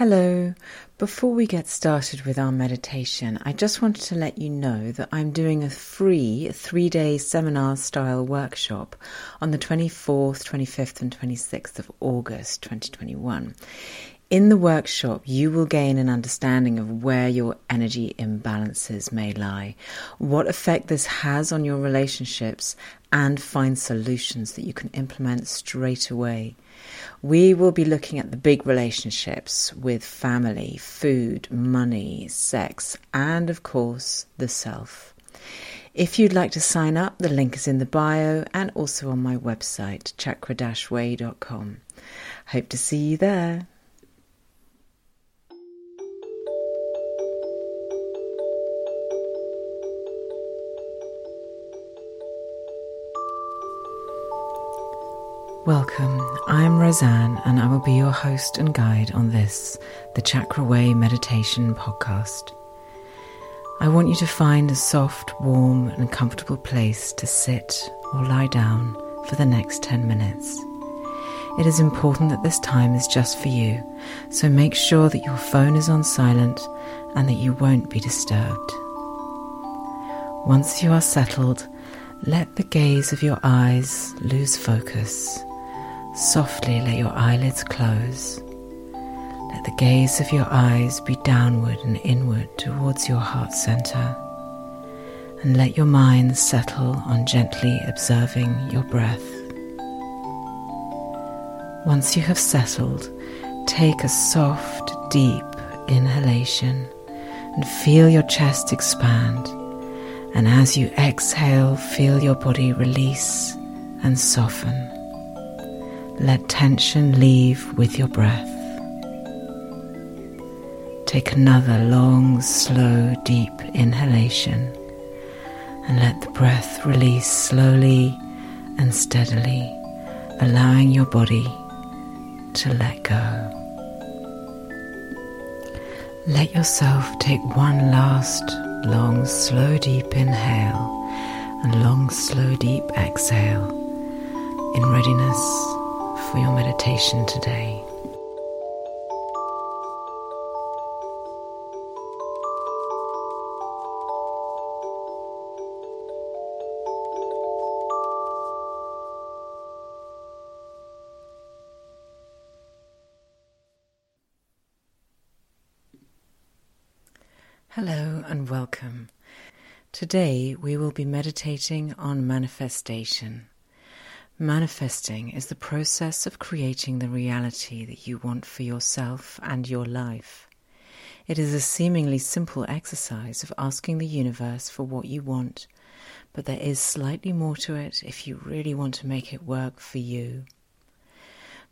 Hello. Before we get started with our meditation, I just wanted to let you know that I'm doing a free three day seminar style workshop on the 24th, 25th, and 26th of August 2021. In the workshop, you will gain an understanding of where your energy imbalances may lie, what effect this has on your relationships, and find solutions that you can implement straight away. We will be looking at the big relationships with family, food, money, sex, and of course, the self. If you'd like to sign up, the link is in the bio and also on my website, chakra-way.com. Hope to see you there. Welcome. I'm Rosanne, and I will be your host and guide on this, the Chakra Way Meditation Podcast. I want you to find a soft, warm, and comfortable place to sit or lie down for the next 10 minutes. It is important that this time is just for you, so make sure that your phone is on silent and that you won't be disturbed. Once you are settled, let the gaze of your eyes lose focus Softly let your eyelids close. Let the gaze of your eyes be downward and inward towards your heart center. And let your mind settle on gently observing your breath. Once you have settled, take a soft, deep inhalation and feel your chest expand. And as you exhale, feel your body release and soften. Let tension leave with your breath. Take another long, slow, deep inhalation and let the breath release slowly and steadily, allowing your body to let go. Let yourself take one last long, slow, deep inhale and long, slow, deep exhale in readiness for your meditation today. Hello and welcome. Today we will be meditating on manifestation. Manifesting is the process of creating the reality that you want for yourself and your life. It is a seemingly simple exercise of asking the universe for what you want, but there is slightly more to it if you really want to make it work for you.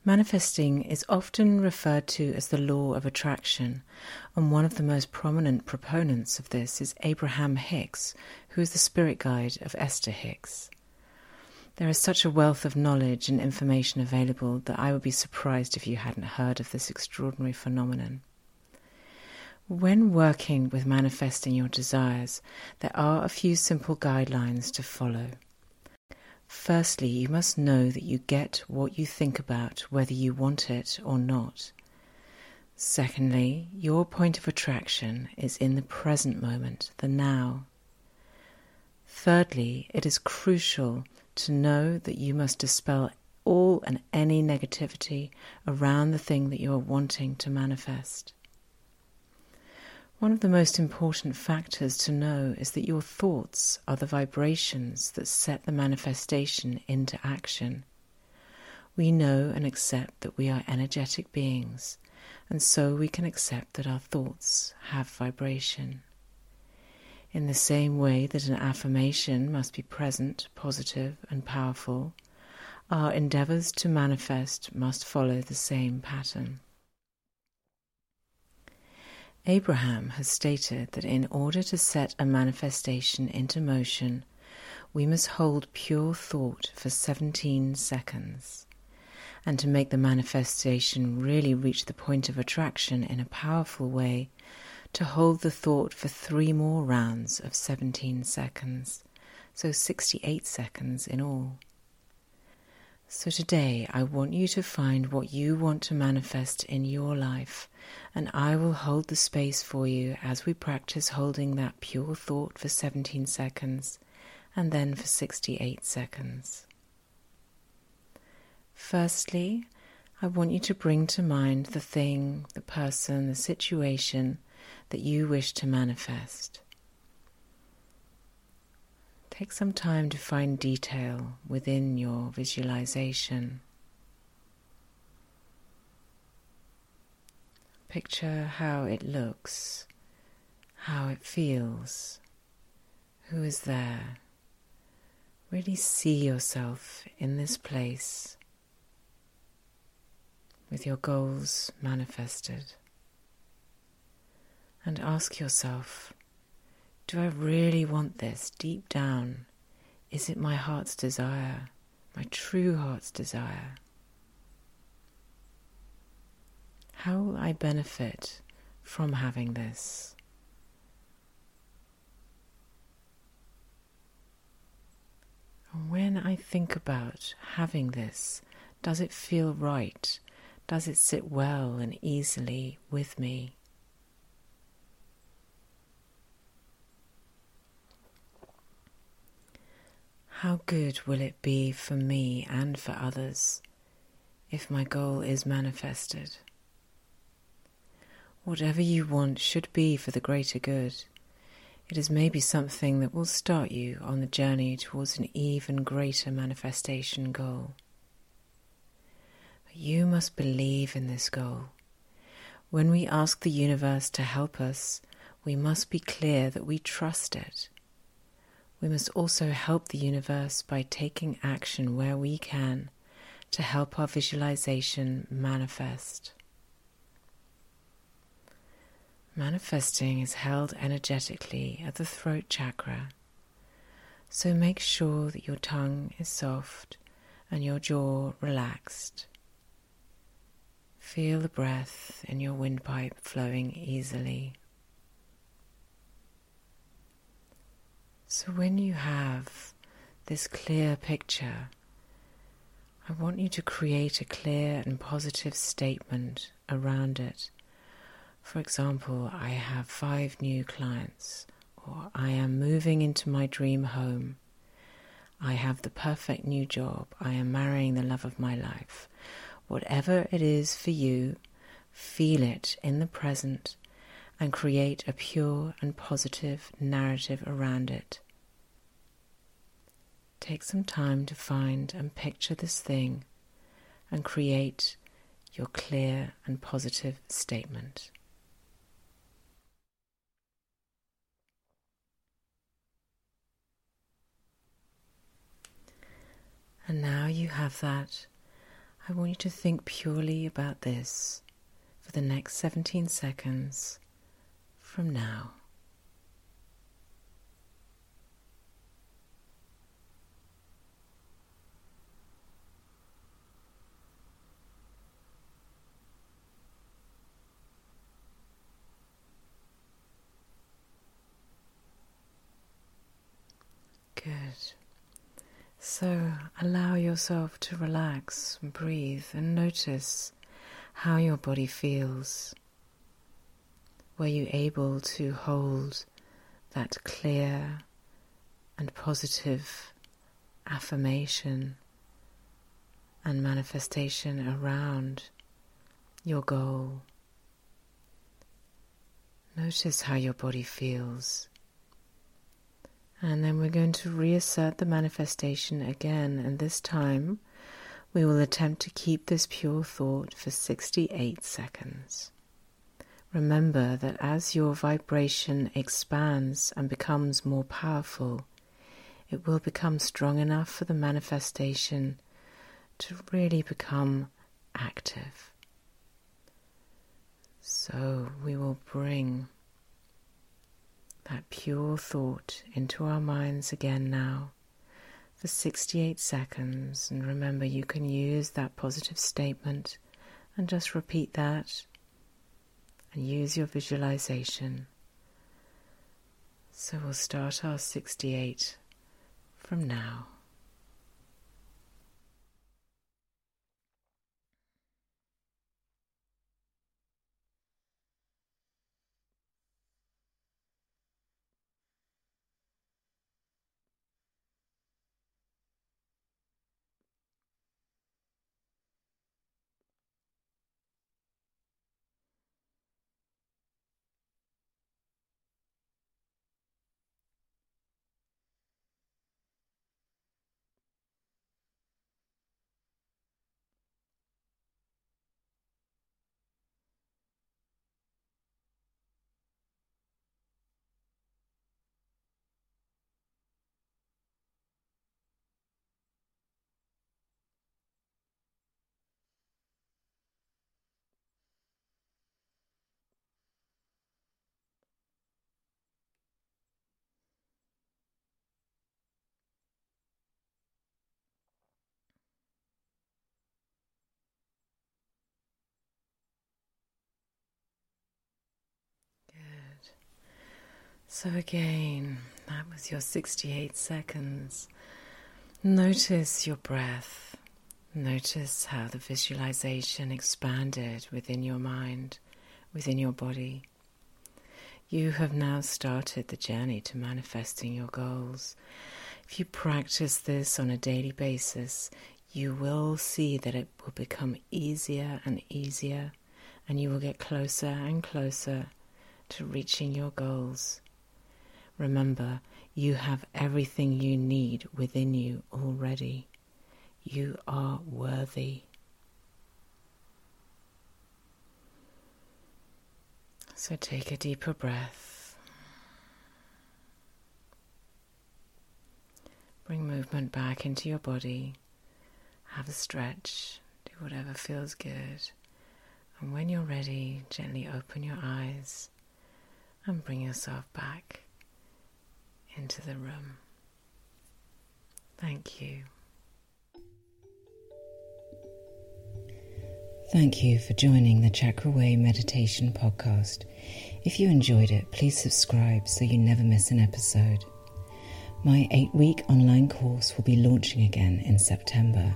Manifesting is often referred to as the law of attraction, and one of the most prominent proponents of this is Abraham Hicks, who is the spirit guide of Esther Hicks. There is such a wealth of knowledge and information available that I would be surprised if you hadn't heard of this extraordinary phenomenon. When working with manifesting your desires, there are a few simple guidelines to follow. Firstly, you must know that you get what you think about, whether you want it or not. Secondly, your point of attraction is in the present moment, the now. Thirdly, it is crucial to know that you must dispel all and any negativity around the thing that you are wanting to manifest. One of the most important factors to know is that your thoughts are the vibrations that set the manifestation into action. We know and accept that we are energetic beings, and so we can accept that our thoughts have vibration. In the same way that an affirmation must be present, positive, and powerful, our endeavors to manifest must follow the same pattern. Abraham has stated that in order to set a manifestation into motion, we must hold pure thought for 17 seconds. And to make the manifestation really reach the point of attraction in a powerful way, to hold the thought for three more rounds of 17 seconds, so 68 seconds in all. So today I want you to find what you want to manifest in your life, and I will hold the space for you as we practice holding that pure thought for 17 seconds and then for 68 seconds. Firstly, I want you to bring to mind the thing, the person, the situation that you wish to manifest. Take some time to find detail within your visualization. Picture how it looks, how it feels, who is there. Really see yourself in this place with your goals manifested. And ask yourself do I really want this deep down? Is it my heart's desire, my true heart's desire? How will I benefit from having this? When I think about having this, does it feel right? Does it sit well and easily with me? How good will it be for me and for others if my goal is manifested? Whatever you want should be for the greater good. It is maybe something that will start you on the journey towards an even greater manifestation goal. You must believe in this goal. When we ask the universe to help us, we must be clear that we trust it. We must also help the universe by taking action where we can to help our visualization manifest. Manifesting is held energetically at the throat chakra, so make sure that your tongue is soft and your jaw relaxed. Feel the breath in your windpipe flowing easily. So, when you have this clear picture, I want you to create a clear and positive statement around it. For example, I have five new clients, or I am moving into my dream home. I have the perfect new job. I am marrying the love of my life. Whatever it is for you, feel it in the present and create a pure and positive narrative around it. Take some time to find and picture this thing and create your clear and positive statement. And now you have that I want you to think purely about this for the next 17 seconds from now. Good. So allow yourself to relax breathe and notice how your body feels. Were you able to hold that clear and positive affirmation and manifestation around your goal? Notice how your body feels. And then we're going to reassert the manifestation again, and this time we will attempt to keep this pure thought for 68 seconds. Remember that as your vibration expands and becomes more powerful, it will become strong enough for the manifestation to really become active. So we will bring that pure thought into our minds again now for 68 seconds. And remember, you can use that positive statement and just repeat that and use your visualization. So we'll start our 68 from now. So, again, that was your 68 seconds. Notice your breath. Notice how the visualization expanded within your mind, within your body. You have now started the journey to manifesting your goals. If you practice this on a daily basis, you will see that it will become easier and easier, and you will get closer and closer to reaching your goals. Remember, you have everything you need within you already. You are worthy. So take a deeper breath. Bring movement back into your body. Have a stretch. Do whatever feels good. And when you're ready, gently open your eyes and bring yourself back into the room. Thank you. Thank you for joining the Chakra Way Meditation Podcast. If you enjoyed it, please subscribe so you never miss an episode. My eight week online course will be launching again in September.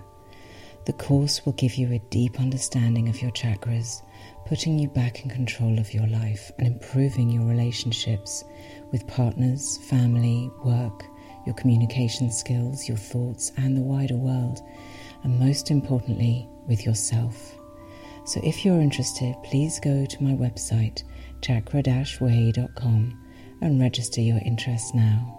The course will give you a deep understanding of your chakras, putting you back in control of your life and improving your relationships with partners, family, work, your communication skills, your thoughts, and the wider world, and most importantly, with yourself. So if you're interested, please go to my website, chakra-way.com, and register your interest now.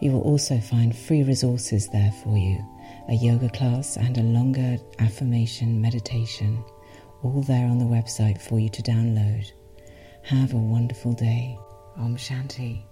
You will also find free resources there for you a yoga class and a longer affirmation meditation, all there on the website for you to download. Have a wonderful day. Om Shanti.